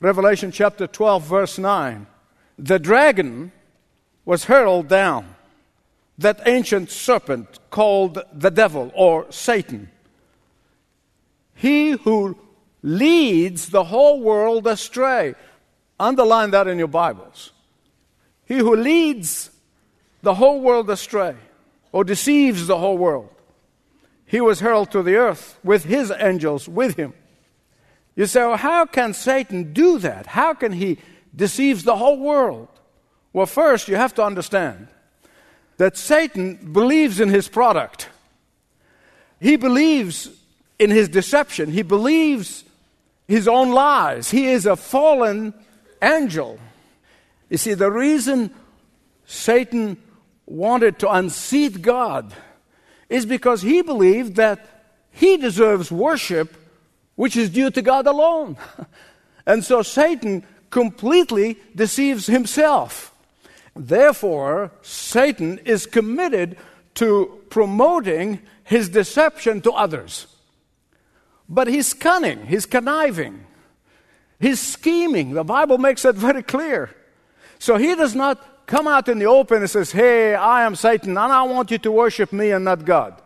Revelation chapter 12, verse 9. The dragon was hurled down, that ancient serpent called the devil or Satan. He who leads the whole world astray. Underline that in your Bibles. He who leads the whole world astray or deceives the whole world. He was hurled to the earth with his angels with him. You say, well, how can Satan do that? How can he deceive the whole world? Well, first, you have to understand that Satan believes in his product. He believes in his deception. He believes his own lies. He is a fallen angel. You see, the reason Satan wanted to unseat God is because he believed that he deserves worship which is due to God alone. and so Satan completely deceives himself. Therefore, Satan is committed to promoting his deception to others. But he's cunning, he's conniving, he's scheming. The Bible makes that very clear. So he does not come out in the open and says, Hey, I am Satan, and I want you to worship me and not God.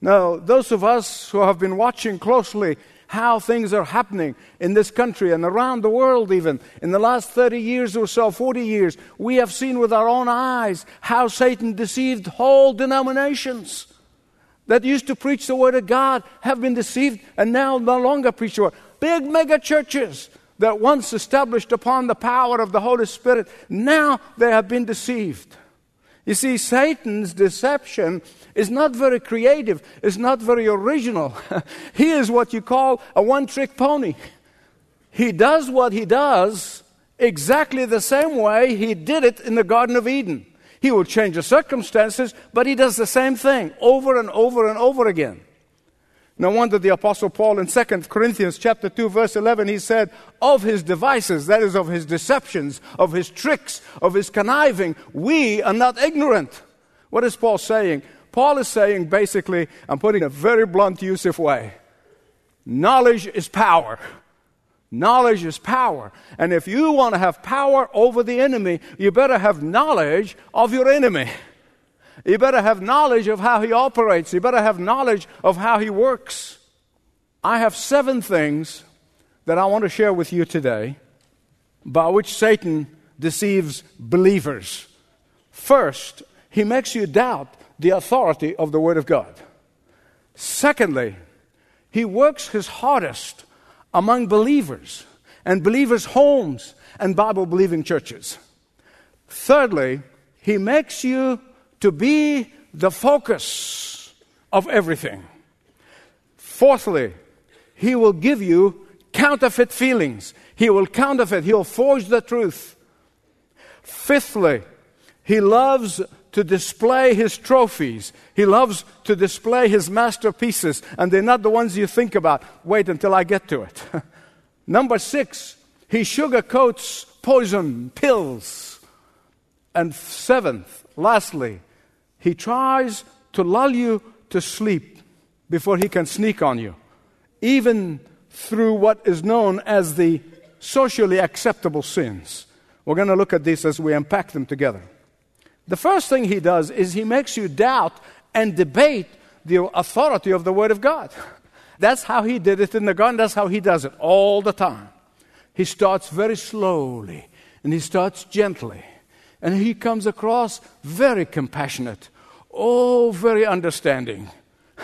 Now, those of us who have been watching closely how things are happening in this country and around the world, even in the last 30 years or so, 40 years, we have seen with our own eyes how Satan deceived whole denominations that used to preach the Word of God have been deceived and now no longer preach the Word. Big mega churches that once established upon the power of the Holy Spirit, now they have been deceived. You see, Satan's deception is not very creative, it's not very original. he is what you call a one trick pony. He does what he does exactly the same way he did it in the Garden of Eden. He will change the circumstances, but he does the same thing over and over and over again. No wonder the apostle Paul in 2 Corinthians chapter 2 verse 11 he said of his devices that is of his deceptions of his tricks of his conniving we are not ignorant. What is Paul saying? Paul is saying basically I'm putting a very blunt of way. Knowledge is power. Knowledge is power. And if you want to have power over the enemy, you better have knowledge of your enemy. You better have knowledge of how he operates. You better have knowledge of how he works. I have seven things that I want to share with you today by which Satan deceives believers. First, he makes you doubt the authority of the Word of God. Secondly, he works his hardest among believers and believers' homes and Bible believing churches. Thirdly, he makes you to be the focus of everything. Fourthly, he will give you counterfeit feelings. He will counterfeit, he'll forge the truth. Fifthly, he loves to display his trophies. He loves to display his masterpieces, and they're not the ones you think about. Wait until I get to it. Number six, he sugarcoats poison pills. And seventh, lastly, he tries to lull you to sleep before he can sneak on you, even through what is known as the socially acceptable sins. We're going to look at this as we unpack them together. The first thing he does is he makes you doubt and debate the authority of the Word of God. That's how he did it in the garden. That's how he does it all the time. He starts very slowly and he starts gently. And he comes across very compassionate, oh, very understanding.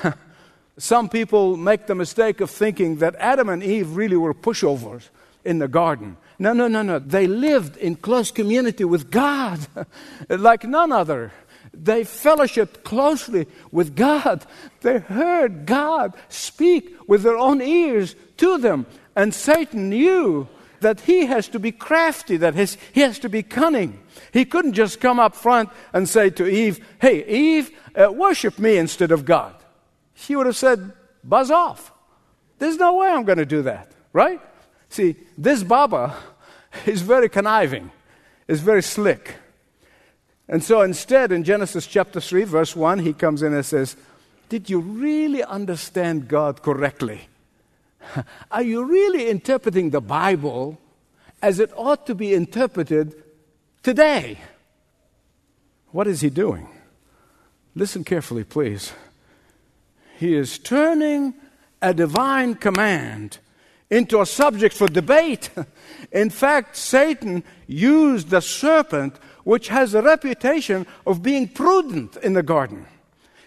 Some people make the mistake of thinking that Adam and Eve really were pushovers in the garden. No, no, no, no. They lived in close community with God like none other. They fellowshiped closely with God. They heard God speak with their own ears to them. And Satan knew that he has to be crafty, that his, he has to be cunning. He couldn't just come up front and say to Eve, Hey, Eve, uh, worship me instead of God. She would have said, Buzz off. There's no way I'm going to do that, right? See, this Baba is very conniving, is very slick. And so instead, in Genesis chapter 3, verse 1, he comes in and says, Did you really understand God correctly? Are you really interpreting the Bible as it ought to be interpreted today? What is he doing? Listen carefully, please. He is turning a divine command into a subject for debate. In fact, Satan used the serpent, which has a reputation of being prudent in the garden.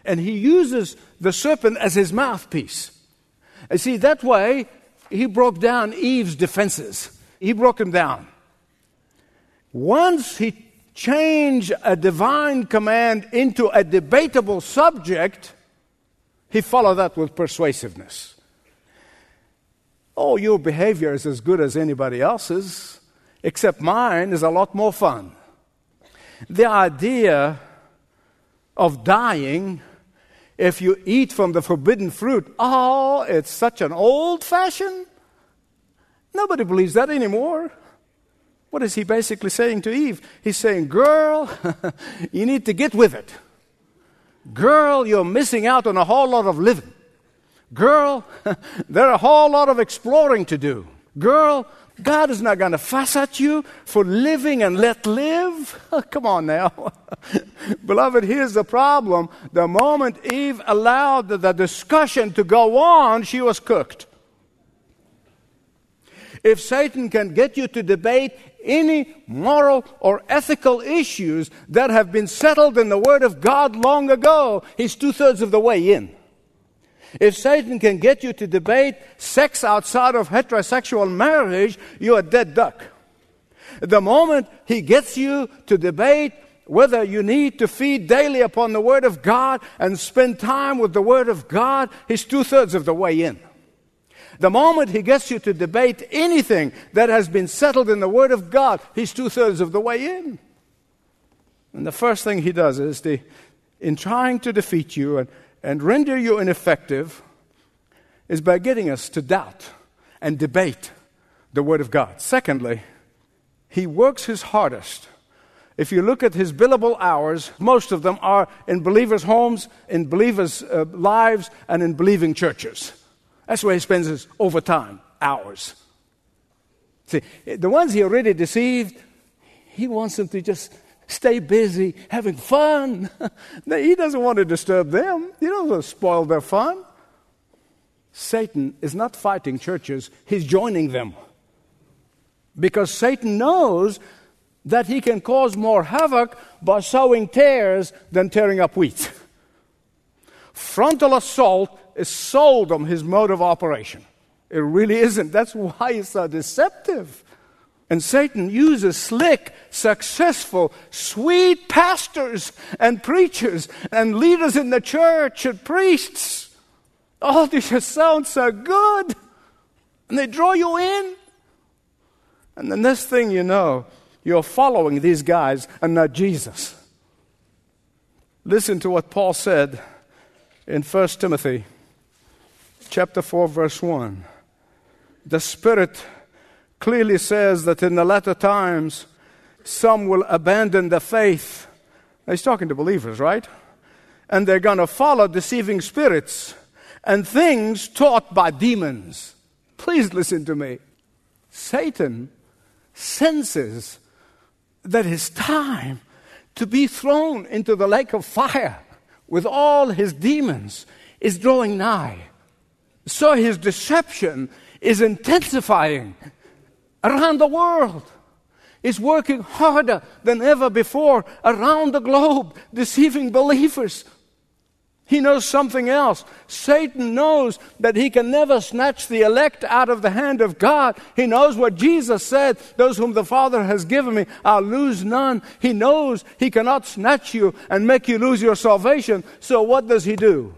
And he uses the serpent as his mouthpiece. You see, that way, he broke down Eve's defenses. He broke them down. Once he changed a divine command into a debatable subject, he followed that with persuasiveness. Oh, your behavior is as good as anybody else's, except mine is a lot more fun. The idea of dying if you eat from the forbidden fruit, oh, it's such an old fashioned. Nobody believes that anymore. What is he basically saying to Eve? He's saying, Girl, you need to get with it. Girl, you're missing out on a whole lot of living. Girl, there are a whole lot of exploring to do. Girl, God is not going to fuss at you for living and let live. Come on now. Beloved, here's the problem. The moment Eve allowed the discussion to go on, she was cooked. If Satan can get you to debate any moral or ethical issues that have been settled in the Word of God long ago, he's two thirds of the way in. If Satan can get you to debate sex outside of heterosexual marriage, you're a dead duck. The moment he gets you to debate whether you need to feed daily upon the Word of God and spend time with the Word of God, he's two thirds of the way in. The moment he gets you to debate anything that has been settled in the Word of God, he's two thirds of the way in. And the first thing he does is in trying to defeat you and, and render you ineffective, is by getting us to doubt and debate the Word of God. Secondly, he works his hardest. If you look at his billable hours, most of them are in believers' homes, in believers' uh, lives, and in believing churches. That's where he spends his overtime hours. See, the ones he already deceived, he wants them to just stay busy, having fun. he doesn't want to disturb them, he doesn't want to spoil their fun. Satan is not fighting churches, he's joining them. Because Satan knows that he can cause more havoc by sowing tares than tearing up wheat. Frontal assault is seldom his mode of operation. It really isn't. That's why it's so deceptive. And Satan uses slick, successful, sweet pastors and preachers and leaders in the church and priests. Oh, these just so good. And they draw you in. And the next thing you know, you're following these guys and not Jesus. Listen to what Paul said in 1 Timothy chapter 4 verse 1. The Spirit clearly says that in the latter times some will abandon the faith. He's talking to believers, right? And they're going to follow deceiving spirits and things taught by demons. Please listen to me. Satan senses that it's time to be thrown into the lake of fire with all his demons is drawing nigh. So his deception is intensifying around the world. Is working harder than ever before around the globe, deceiving believers. He knows something else. Satan knows that he can never snatch the elect out of the hand of God. He knows what Jesus said those whom the Father has given me, I'll lose none. He knows he cannot snatch you and make you lose your salvation. So what does he do?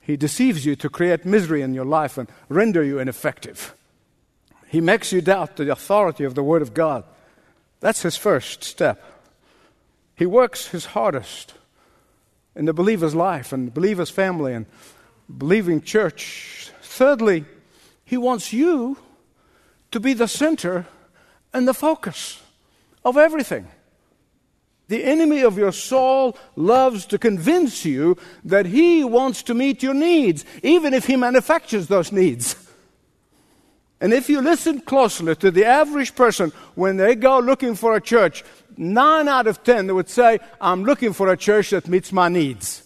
He deceives you to create misery in your life and render you ineffective. He makes you doubt the authority of the Word of God. That's his first step. He works his hardest in the believer's life and the believer's family and believing church. Thirdly, he wants you to be the center and the focus of everything. The enemy of your soul loves to convince you that he wants to meet your needs, even if he manufactures those needs. And if you listen closely to the average person when they go looking for a church, nine out of ten they would say, I'm looking for a church that meets my needs.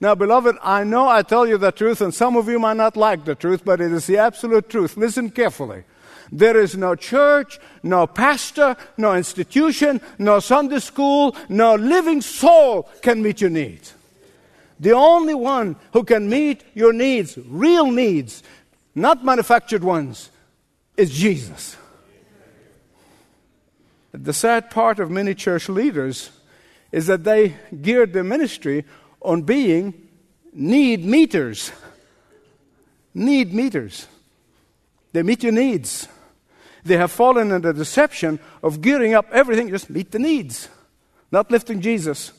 Now, beloved, I know I tell you the truth, and some of you might not like the truth, but it is the absolute truth. Listen carefully. There is no church, no pastor, no institution, no Sunday school, no living soul can meet your needs. The only one who can meet your needs, real needs, not manufactured ones, is Jesus. The sad part of many church leaders is that they geared their ministry on being need meters. Need meters. They meet your needs. They have fallen into the deception of gearing up everything just meet the needs, not lifting Jesus.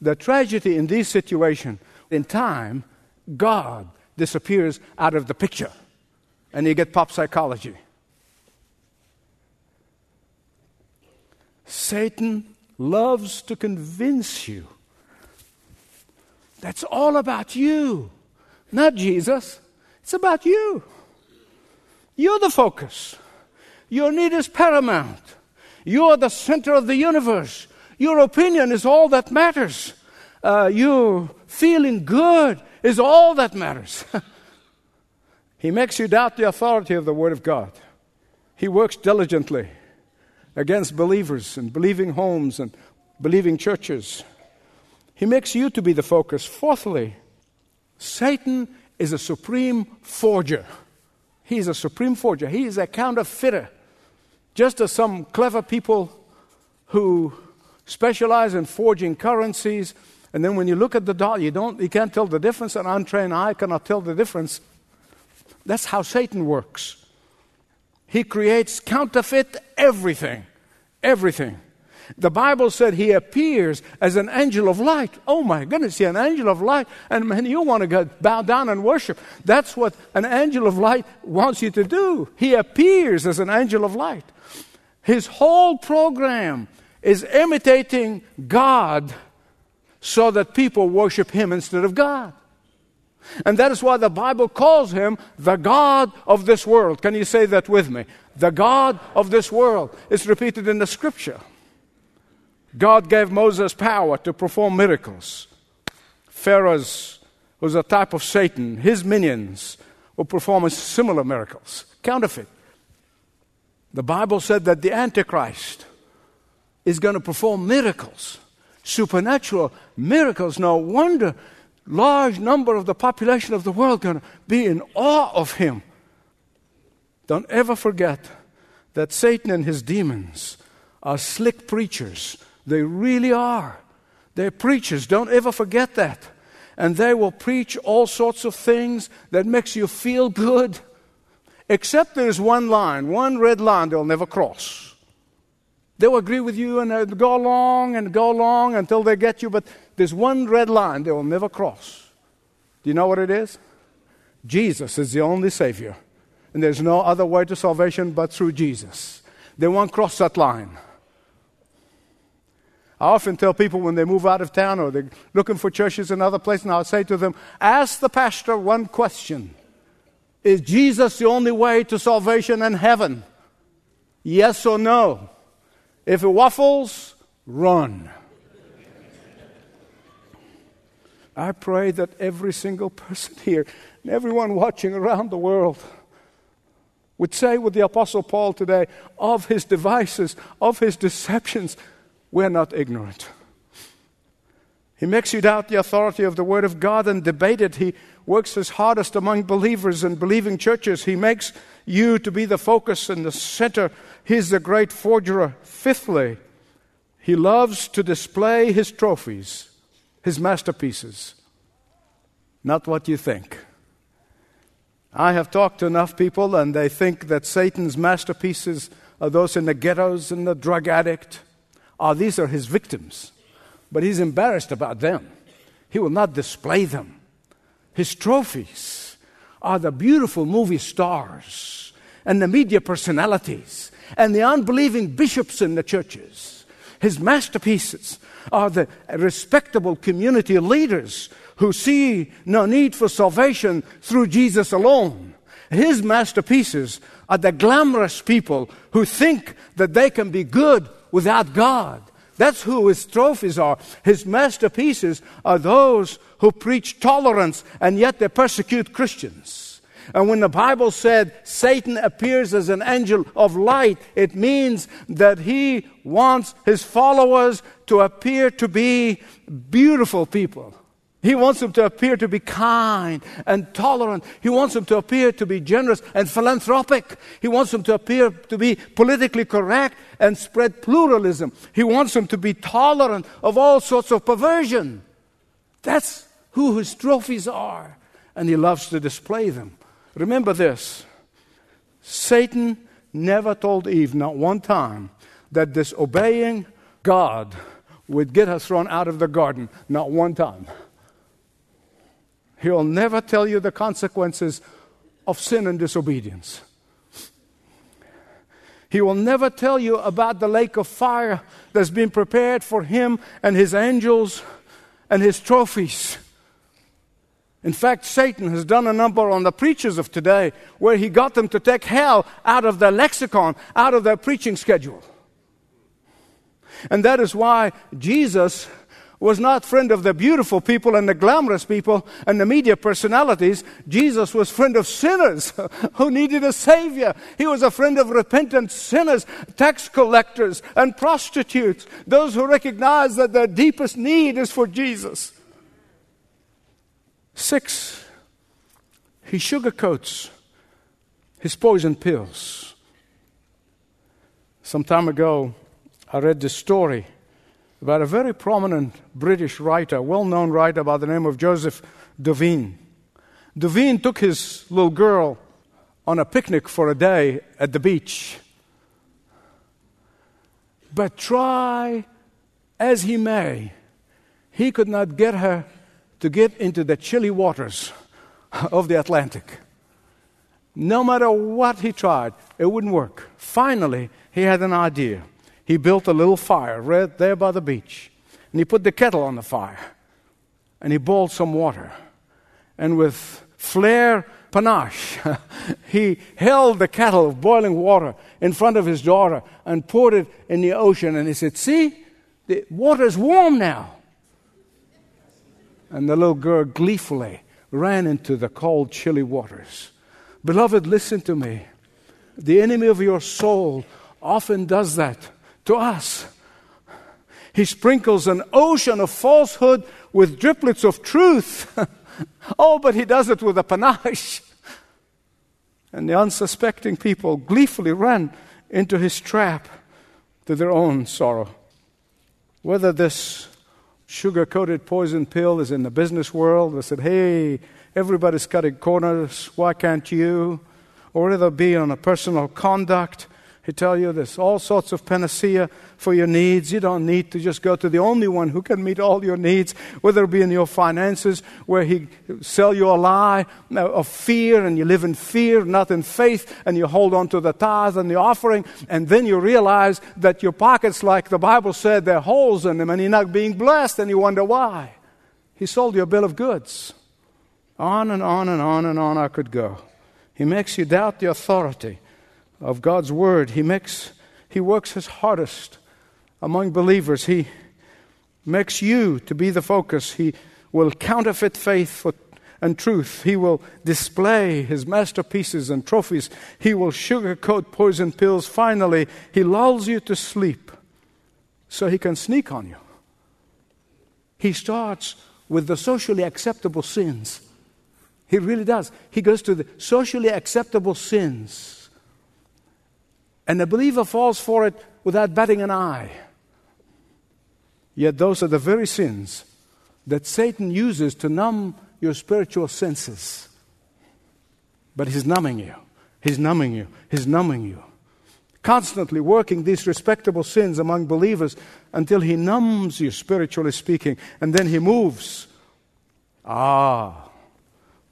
The tragedy in this situation, in time, God disappears out of the picture, and you get pop psychology. Satan loves to convince you that's all about you, not Jesus. It's about you. You're the focus. Your need is paramount. You're the center of the universe. Your opinion is all that matters. Uh, you feeling good is all that matters. he makes you doubt the authority of the Word of God. He works diligently against believers and believing homes and believing churches. He makes you to be the focus. Fourthly, Satan is a supreme forger. He is a supreme forger. He is a counterfeiter. Just as some clever people who specialize in forging currencies, and then when you look at the dollar, you, don't, you can't tell the difference. An untrained eye cannot tell the difference. That's how Satan works. He creates counterfeit everything. Everything. The Bible said he appears as an angel of light. Oh my goodness, he's an angel of light. And man, you want to go bow down and worship. That's what an angel of light wants you to do. He appears as an angel of light. His whole program is imitating God so that people worship him instead of God. And that is why the Bible calls him the God of this world. Can you say that with me? The God of this world. It's repeated in the scripture. God gave Moses power to perform miracles. Pharaoh's was a type of Satan. His minions will perform similar miracles. Counterfeit. The Bible said that the Antichrist is going to perform miracles, supernatural miracles. No wonder large number of the population of the world going to be in awe of him. Don't ever forget that Satan and his demons are slick preachers they really are. They're preachers. Don't ever forget that. And they will preach all sorts of things that makes you feel good. Except there's one line, one red line they'll never cross. They'll agree with you and go along and go along until they get you, but there's one red line they will never cross. Do you know what it is? Jesus is the only Savior. And there's no other way to salvation but through Jesus. They won't cross that line. I often tell people when they move out of town or they're looking for churches in other places, and I'll say to them, ask the pastor one question Is Jesus the only way to salvation and heaven? Yes or no? If it waffles, run. I pray that every single person here and everyone watching around the world would say with the Apostle Paul today of his devices, of his deceptions, we're not ignorant. He makes you doubt the authority of the Word of God and debate it. He works his hardest among believers and believing churches. He makes you to be the focus and the center. He's the great forger. Fifthly, he loves to display his trophies, his masterpieces, not what you think. I have talked to enough people, and they think that Satan's masterpieces are those in the ghettos and the drug addict oh, these are his victims. But he's embarrassed about them. He will not display them. His trophies are the beautiful movie stars and the media personalities and the unbelieving bishops in the churches his masterpieces are the respectable community leaders who see no need for salvation through Jesus alone. His masterpieces are the glamorous people who think that they can be good without God. That's who his trophies are. His masterpieces are those who preach tolerance and yet they persecute Christians. And when the Bible said Satan appears as an angel of light, it means that he wants his followers to appear to be beautiful people he wants them to appear to be kind and tolerant. He wants them to appear to be generous and philanthropic. He wants them to appear to be politically correct and spread pluralism. He wants them to be tolerant of all sorts of perversion. That's who his trophies are. And he loves to display them. Remember this Satan never told Eve, not one time, that disobeying God would get her thrown out of the garden. Not one time. He will never tell you the consequences of sin and disobedience. He will never tell you about the lake of fire that's been prepared for him and his angels and his trophies. In fact, Satan has done a number on the preachers of today where he got them to take hell out of their lexicon, out of their preaching schedule. And that is why Jesus was not friend of the beautiful people and the glamorous people and the media personalities. Jesus was friend of sinners who needed a savior. He was a friend of repentant sinners, tax collectors and prostitutes, those who recognize that their deepest need is for Jesus. Six, he sugarcoats his poison pills. Some time ago, I read this story about a very prominent British writer, well known writer by the name of Joseph Duveen. Duveen took his little girl on a picnic for a day at the beach. But try as he may, he could not get her to get into the chilly waters of the Atlantic. No matter what he tried, it wouldn't work. Finally, he had an idea he built a little fire right there by the beach. And he put the kettle on the fire. And he boiled some water. And with flair panache, he held the kettle of boiling water in front of his daughter and poured it in the ocean. And he said, See, the water is warm now. And the little girl gleefully ran into the cold, chilly waters. Beloved, listen to me. The enemy of your soul often does that to us. He sprinkles an ocean of falsehood with driplets of truth. oh, but he does it with a panache. And the unsuspecting people gleefully run into his trap to their own sorrow. Whether this sugar coated poison pill is in the business world, they said, hey, everybody's cutting corners, why can't you? Or whether it be on a personal conduct, he tell you there's all sorts of panacea for your needs. You don't need to just go to the only one who can meet all your needs, whether it be in your finances, where he sell you a lie of fear, and you live in fear, not in faith, and you hold on to the tithe and the offering, and then you realize that your pockets, like the Bible said, there are holes in them, and you're not being blessed, and you wonder why. He sold you a bill of goods. On and on and on and on I could go. He makes you doubt the authority of God's word. He makes he works his hardest among believers. He makes you to be the focus. He will counterfeit faith and truth. He will display his masterpieces and trophies. He will sugarcoat poison pills. Finally, he lulls you to sleep so he can sneak on you. He starts with the socially acceptable sins. He really does. He goes to the socially acceptable sins and the believer falls for it without batting an eye. Yet those are the very sins that Satan uses to numb your spiritual senses. But he's numbing you. He's numbing you. He's numbing you. Constantly working these respectable sins among believers until he numbs you, spiritually speaking, and then he moves. Ah.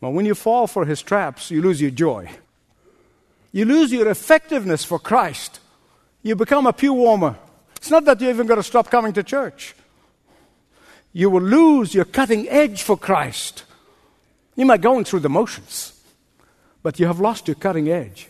Well, when you fall for his traps, you lose your joy. You lose your effectiveness for Christ. You become a pew warmer. It's not that you're even going to stop coming to church. You will lose your cutting edge for Christ. You might go through the motions, but you have lost your cutting edge.